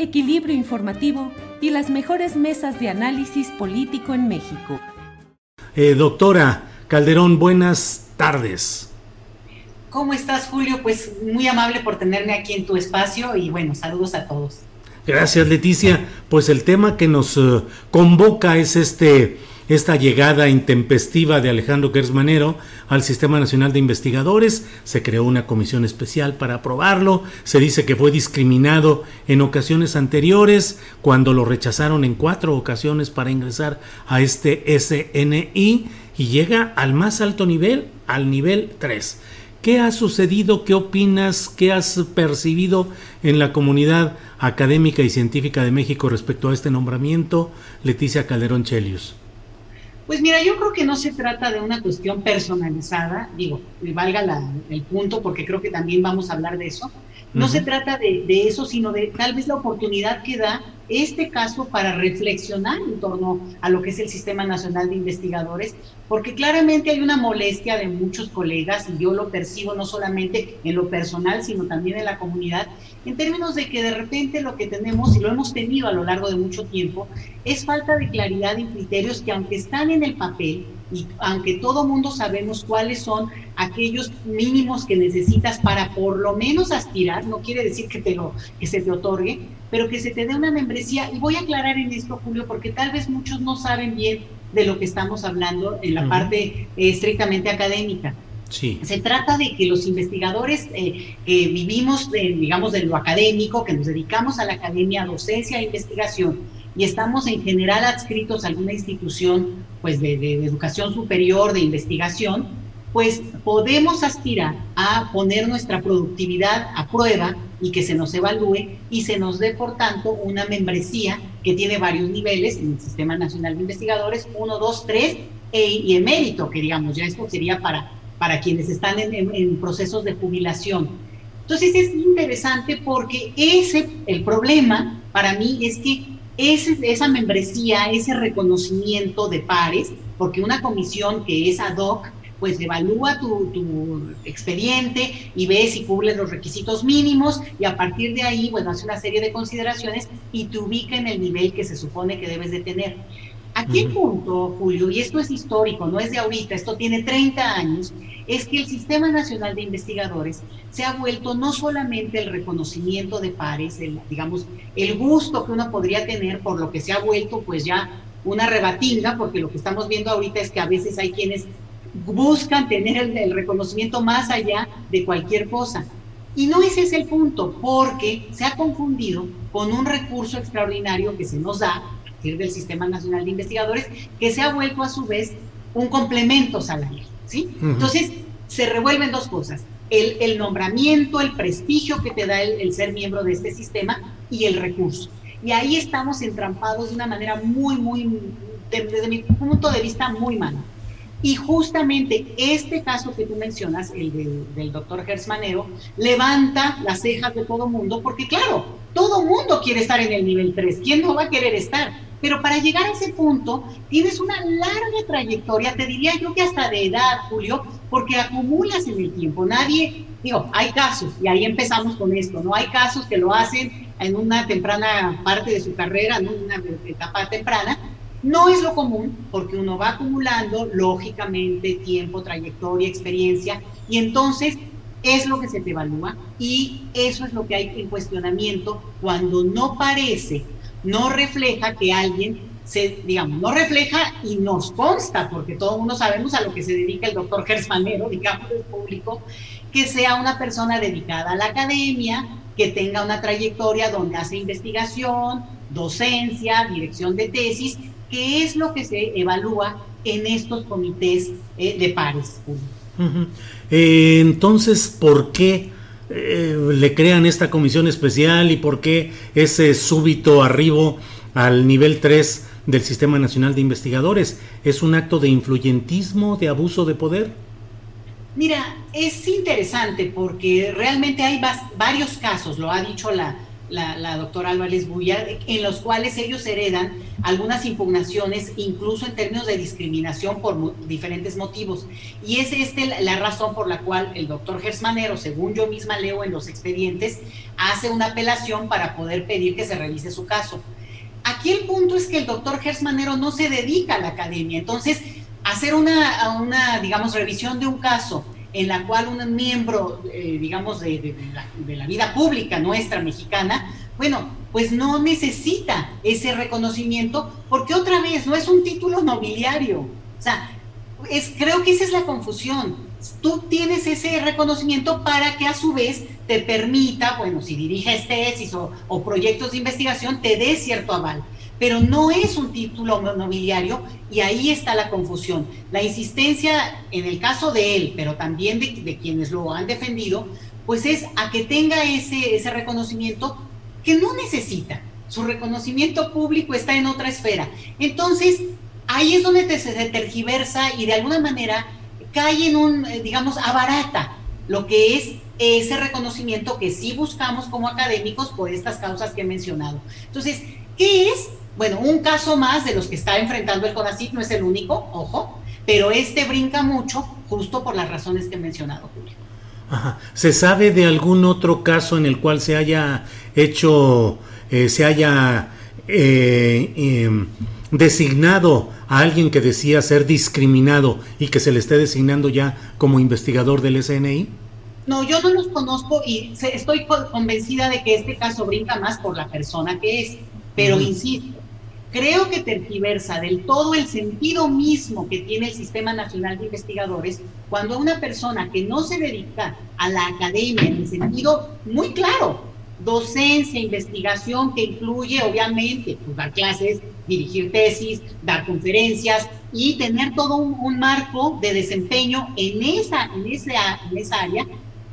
equilibrio informativo y las mejores mesas de análisis político en México. Eh, doctora Calderón, buenas tardes. ¿Cómo estás, Julio? Pues muy amable por tenerme aquí en tu espacio y bueno, saludos a todos. Gracias, Leticia. Pues el tema que nos eh, convoca es este esta llegada intempestiva de Alejandro Gersmanero al Sistema Nacional de Investigadores. Se creó una comisión especial para aprobarlo. Se dice que fue discriminado en ocasiones anteriores, cuando lo rechazaron en cuatro ocasiones para ingresar a este SNI y llega al más alto nivel, al nivel 3. ¿Qué ha sucedido? ¿Qué opinas? ¿Qué has percibido en la comunidad académica y científica de México respecto a este nombramiento? Leticia Calderón Chelius. Pues mira, yo creo que no se trata de una cuestión personalizada, digo, me valga el punto porque creo que también vamos a hablar de eso. No se trata de, de, eso, sino de tal vez la oportunidad que da este caso para reflexionar en torno a lo que es el Sistema Nacional de Investigadores, porque claramente hay una molestia de muchos colegas, y yo lo percibo no solamente en lo personal, sino también en la comunidad, en términos de que de repente lo que tenemos, y lo hemos tenido a lo largo de mucho tiempo, es falta de claridad en criterios que aunque están en el papel, y aunque todo mundo sabemos cuáles son aquellos mínimos que necesitas para por lo menos aspirar, no quiere decir que, te lo, que se te otorgue, pero que se te dé una membresía. Y voy a aclarar en esto, Julio, porque tal vez muchos no saben bien de lo que estamos hablando en la parte eh, estrictamente académica. Sí. Se trata de que los investigadores eh, que vivimos, digamos, de lo académico, que nos dedicamos a la academia, docencia e investigación, y estamos en general adscritos a alguna institución pues, de, de educación superior, de investigación, pues podemos aspirar a poner nuestra productividad a prueba y que se nos evalúe y se nos dé, por tanto, una membresía que tiene varios niveles en el Sistema Nacional de Investigadores, 1, 2, 3 y emérito, que digamos, ya esto sería para, para quienes están en, procesos de jubilación. Entonces es interesante porque ese, el problema para mí es que ese, esa membresía, ese reconocimiento de pares, porque una comisión que es ad hoc, pues evalúa tu, expediente y ve si cumple los requisitos mínimos y a partir de ahí, bueno, hace una serie de consideraciones y te ubica en el nivel que se supone que debes de tener. Aquí el punto, Julio, y esto es histórico, no es de ahorita, esto tiene 30 años, es que el Sistema Nacional de Investigadores se ha vuelto no solamente el reconocimiento de pares, el, digamos, el gusto que uno podría tener por lo que se ha vuelto pues ya una rebatinga, porque lo que estamos viendo ahorita es que a veces hay quienes buscan tener el, reconocimiento más allá de cualquier cosa. Y no ese es el punto, porque se ha confundido con un recurso extraordinario que se nos da a partir del Sistema Nacional de Investigadores, que se ha vuelto a su vez un complemento salarial. ¿sí? Entonces, se revuelven dos cosas. El, nombramiento, el prestigio que te da el, ser miembro de este sistema y el recurso. Y ahí estamos entrampados de una manera muy, muy, desde mi punto de vista, muy mala. Y justamente este caso que tú mencionas, el del doctor Gersmanero, levanta las cejas de todo mundo, porque claro, todo mundo quiere estar en el nivel 3. ¿Quién no va a querer estar? Pero para llegar a ese punto, tienes una larga trayectoria, te diría yo que hasta de edad, Julio, porque acumulas en el tiempo. Nadie, digo, hay casos, y ahí empezamos con esto, ¿no? Hay casos que lo hacen en una temprana parte de su carrera, en una etapa temprana. No es lo común, porque uno va acumulando, lógicamente, tiempo, trayectoria, experiencia, y entonces es lo que se te evalúa y eso es lo que hay en cuestionamiento cuando no parece, no refleja que alguien se, digamos, no refleja y nos consta, porque todo el mundo sabemos a lo que se dedica el doctor Gersmanero, digamos, del público, que sea una persona dedicada a la academia, que tenga una trayectoria donde hace investigación, docencia, dirección de tesis, que es lo que se evalúa en estos comités eh, de pares. Eh, entonces, ¿por qué eh, le crean esta comisión especial y por qué ese súbito arribo al nivel 3 del Sistema Nacional de Investigadores? ¿Es un acto de influyentismo, de abuso de poder? Mira, es interesante porque realmente hay varios casos, lo ha dicho la, la, doctora Álvarez Buya, en los cuales ellos heredan algunas impugnaciones, incluso en términos de discriminación por diferentes motivos. Y es esta la razón por la cual el doctor Gersmanero, según yo misma leo en los expedientes, hace una apelación para poder pedir que se revise su caso. Aquí el punto es que el doctor Gersmanero no se dedica a la academia, entonces hacer una, una digamos, revisión de un caso en la cual un miembro, eh, digamos, de, la, vida pública nuestra mexicana, bueno, pues no necesita ese reconocimiento porque otra vez no es un título nobiliario. O sea, es, creo que esa es la confusión. Tú tienes ese reconocimiento para que a su vez te permita, bueno, si diriges tesis o, o proyectos de investigación, te dé cierto aval pero no es un título nobiliario y ahí está la confusión. La insistencia en el caso de él, pero también de, quienes lo han defendido, pues es a que tenga ese, ese reconocimiento que no necesita. Su reconocimiento público está en otra esfera. Entonces, ahí es donde te, se tergiversa y de alguna manera cae en un, eh, digamos, abarata lo que es ese reconocimiento que sí buscamos como académicos por estas causas que he mencionado. Entonces, ¿qué es bueno, un caso más de los que está enfrentando el CONACYT, no es el único, ojo, pero este brinca mucho justo por las razones que he mencionado, Julio. Ajá. ¿Se sabe de algún otro caso en el cual se haya hecho, eh, se haya eh, em, designado a alguien que decía ser discriminado y que se le esté designando ya como investigador del SNI? No, yo no los conozco y estoy convencida de que este caso brinca más por la persona que es, pero insisto, creo que tergiversa del todo el sentido mismo que tiene el Sistema Nacional de Investigadores cuando una persona que no se dedica a la academia en el sentido muy claro, docencia, investigación que incluye obviamente pues, dar clases, dirigir tesis, dar conferencias y tener todo un, marco de desempeño en esa, en, esa, en esa área,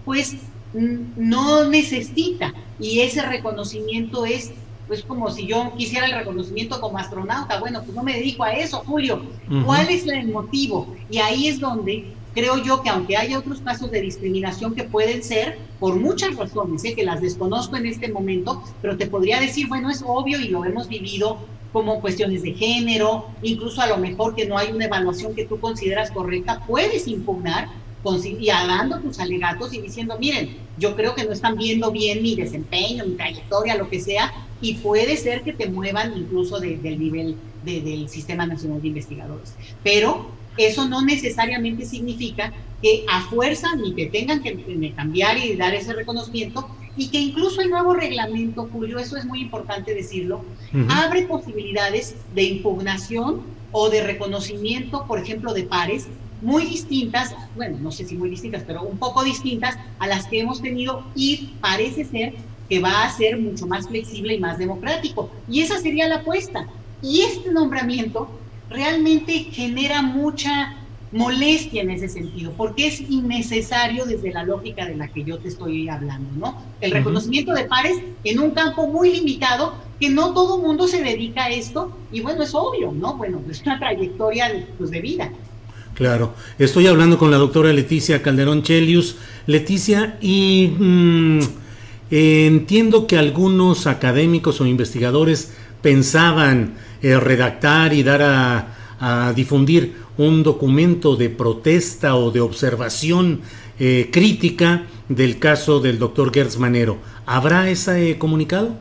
pues no necesita. Y ese reconocimiento es pues como si yo quisiera el reconocimiento como astronauta. Bueno, pues no me dedico a eso, Julio. ¿Cuál es el motivo? Y ahí es donde creo yo que aunque haya otros casos de discriminación que pueden ser por muchas razones, sé que las desconozco en este momento, pero te podría decir, bueno, es obvio y lo hemos vivido como cuestiones de género, incluso a lo mejor que no hay una evaluación que tú consideras correcta, puedes impugnar y dando tus alegatos y diciendo, miren, yo creo que no están viendo bien mi desempeño, mi trayectoria, lo que sea, y puede ser que te muevan incluso del nivel del Sistema Nacional de Investigadores. Pero eso no necesariamente significa que a fuerza ni que tengan que cambiar y dar ese reconocimiento y que incluso el nuevo reglamento, Julio, eso es muy importante decirlo, abre posibilidades de impugnación o de reconocimiento, por ejemplo, de pares muy distintas, bueno, no sé si muy distintas, pero un poco distintas a las que hemos tenido y parece ser que va a ser mucho más flexible y más democrático. Y esa sería la apuesta. Y este nombramiento realmente genera mucha molestia en ese sentido, porque es innecesario desde la lógica de la que yo te estoy hablando, ¿no? El reconocimiento de pares en un campo muy limitado, que no todo mundo se dedica a esto, y bueno, es obvio, ¿no? Bueno, es una trayectoria pues, de vida. Claro, estoy hablando con la doctora Leticia Calderón Chelius. Leticia, y entiendo que algunos académicos o investigadores pensaban eh, redactar y dar a, difundir un documento de protesta o de observación eh, crítica del caso del doctor Gertz Manero. ¿Habrá ese comunicado?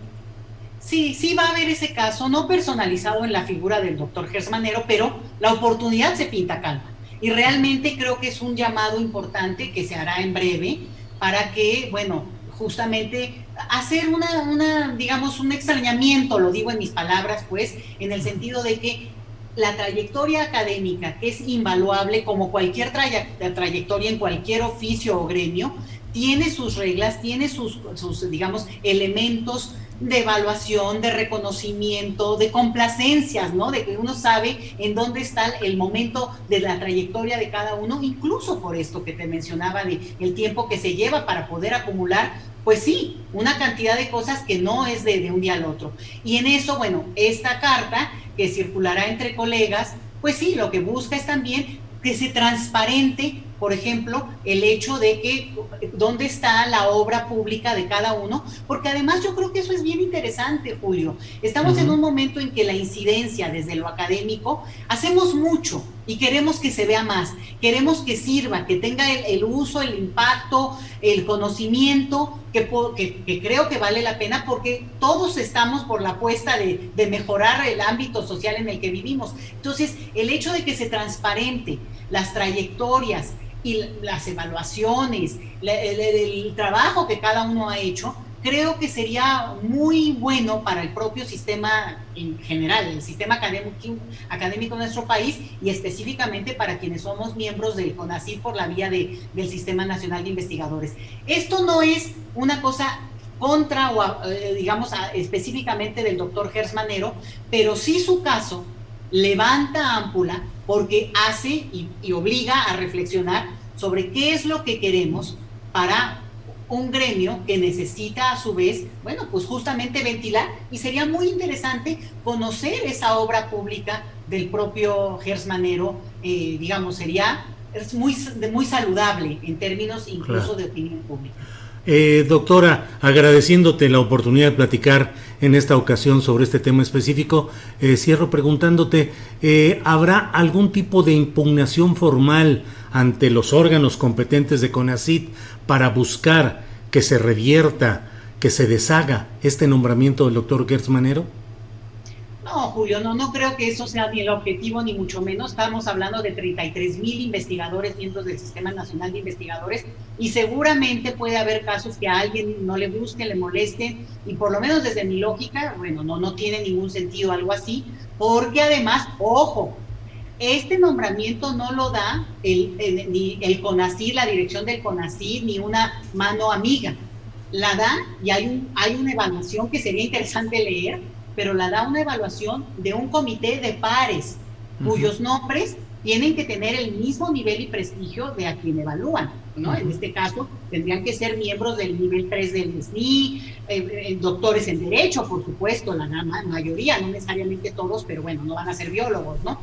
Sí, sí va a haber ese caso, no personalizado en la figura del doctor Gersmanero, pero la oportunidad se pinta calma. Y realmente creo que es un llamado importante que se hará en breve para que, bueno, justamente hacer una, una, digamos, un extrañamiento, lo digo en mis palabras, pues, en el sentido de que la trayectoria académica, que es invaluable como cualquier trayectoria en cualquier oficio o gremio, tiene sus reglas, tiene sus, sus, digamos, elementos de evaluación, de reconocimiento, de complacencias, ¿no? De que uno sabe en dónde está el momento de la trayectoria de cada uno, incluso por esto que te mencionaba de el tiempo que se lleva para poder acumular, pues sí, una cantidad de cosas que no es de, un día al otro. Y en eso, bueno, esta carta que circulará entre colegas, pues sí, lo que busca es también que se transparente por ejemplo, el hecho de que dónde está la obra pública de cada uno, porque además yo creo que eso es bien interesante, Julio. Estamos en un momento en que la incidencia desde lo académico, hacemos mucho y queremos que se vea más, queremos que sirva, que tenga el, uso, el impacto, el conocimiento, que, que, creo que vale la pena porque todos estamos por la apuesta de, de mejorar el ámbito social en el que vivimos. Entonces, el hecho de que se transparente las trayectorias, y las evaluaciones, el, trabajo que cada uno ha hecho, creo que sería muy bueno para el propio sistema en general, el sistema académico, académico de nuestro país y específicamente para quienes somos miembros del CONACYT por la vía de, del Sistema Nacional de Investigadores. Esto no es una cosa contra o eh, digamos específicamente del doctor Gersmanero, pero sí su caso levanta ámpula porque hace y, y obliga a reflexionar sobre qué es lo que queremos para un gremio que necesita a su vez, bueno, pues justamente ventilar y sería muy interesante conocer esa obra pública del propio Gersmanero, eh, digamos, sería es muy, muy saludable en términos incluso de opinión pública. Eh, doctora, agradeciéndote la oportunidad de platicar en esta ocasión sobre este tema específico, eh, cierro preguntándote, eh, ¿habrá algún tipo de impugnación formal ante los órganos competentes de CONACIT para buscar que se revierta, que se deshaga este nombramiento del doctor Gertz Manero? No, Julio, no, no creo que eso sea ni el objetivo, ni mucho menos. Estamos hablando de 33 mil investigadores, miembros del Sistema Nacional de Investigadores, y seguramente puede haber casos que a alguien no le guste, le moleste, y por lo menos desde mi lógica, bueno, no, no tiene ningún sentido algo así, porque además, ojo, este nombramiento no lo da el, ni el CONACID, la dirección del CONACID, ni una mano amiga. La da y hay, un, hay una evaluación que sería interesante leer pero la da una evaluación de un comité de pares, cuyos nombres tienen que tener el mismo nivel y prestigio de a quien evalúan. ¿no? En este caso, tendrían que ser miembros del nivel 3 del SNI, eh, eh, doctores en Derecho, por supuesto, la mayoría, no necesariamente todos, pero bueno, no van a ser biólogos, ¿no?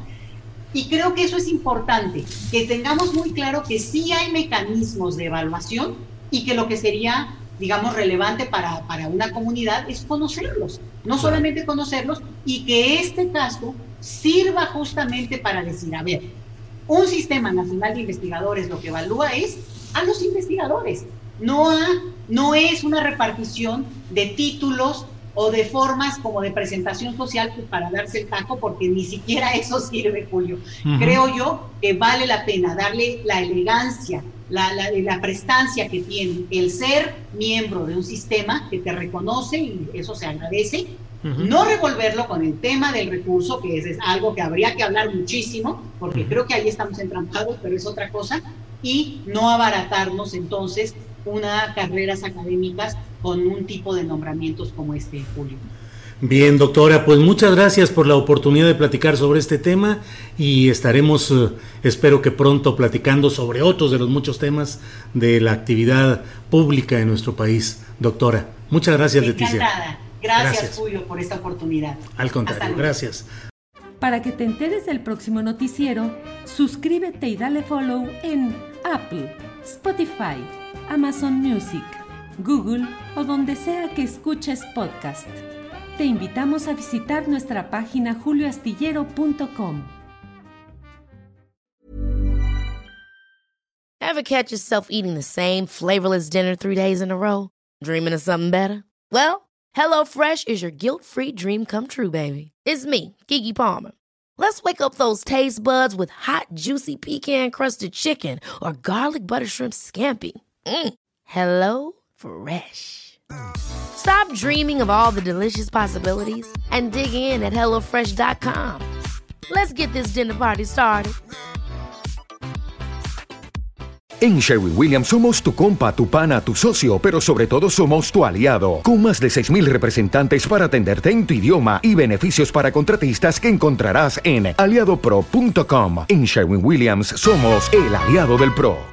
Y creo que eso es importante, que tengamos muy claro que sí hay mecanismos de evaluación y que lo que sería digamos, relevante para, para una comunidad es conocerlos, no solamente conocerlos y que este caso sirva justamente para decir, a ver, un sistema nacional de investigadores lo que evalúa es a los investigadores, no, a, no es una repartición de títulos o de formas como de presentación social pues, para darse el taco, porque ni siquiera eso sirve, Julio. Creo yo que vale la pena darle la elegancia, la, la, la, prestancia que tiene el ser miembro de un sistema que te reconoce y eso se agradece, no revolverlo con el tema del recurso, que es, algo que habría que hablar muchísimo, porque creo que ahí estamos entrampados, pero es otra cosa, y no abaratarnos entonces unas carreras académicas con un tipo de nombramientos como este, Julio. Bien, doctora, pues muchas gracias por la oportunidad de platicar sobre este tema y estaremos, eh, espero que pronto, platicando sobre otros de los muchos temas de la actividad pública en nuestro país. Doctora, muchas gracias, Leticia. Gracias, gracias, Julio, por esta oportunidad. Al contrario, gracias. Para que te enteres del próximo noticiero, suscríbete y dale follow en Apple, Spotify, Amazon Music, Google o donde sea que escuches podcast. Te invitamos a visitar nuestra página julioastillero.com. Ever catch yourself eating the same flavorless dinner three days in a row? Dreaming of something better? Well, HelloFresh is your guilt-free dream come true, baby. It's me, Kiki Palmer. Let's wake up those taste buds with hot, juicy pecan-crusted chicken or garlic butter shrimp scampi. Mm. Hello Fresh. Stop dreaming of all the delicious possibilities and dig in at HelloFresh.com. Let's get this dinner party started. En Sherwin Williams somos tu compa, tu pana, tu socio, pero sobre todo somos tu aliado, con más de 6.000 representantes para atenderte en tu idioma y beneficios para contratistas que encontrarás en aliadopro.com. En Sherwin Williams somos el aliado del PRO.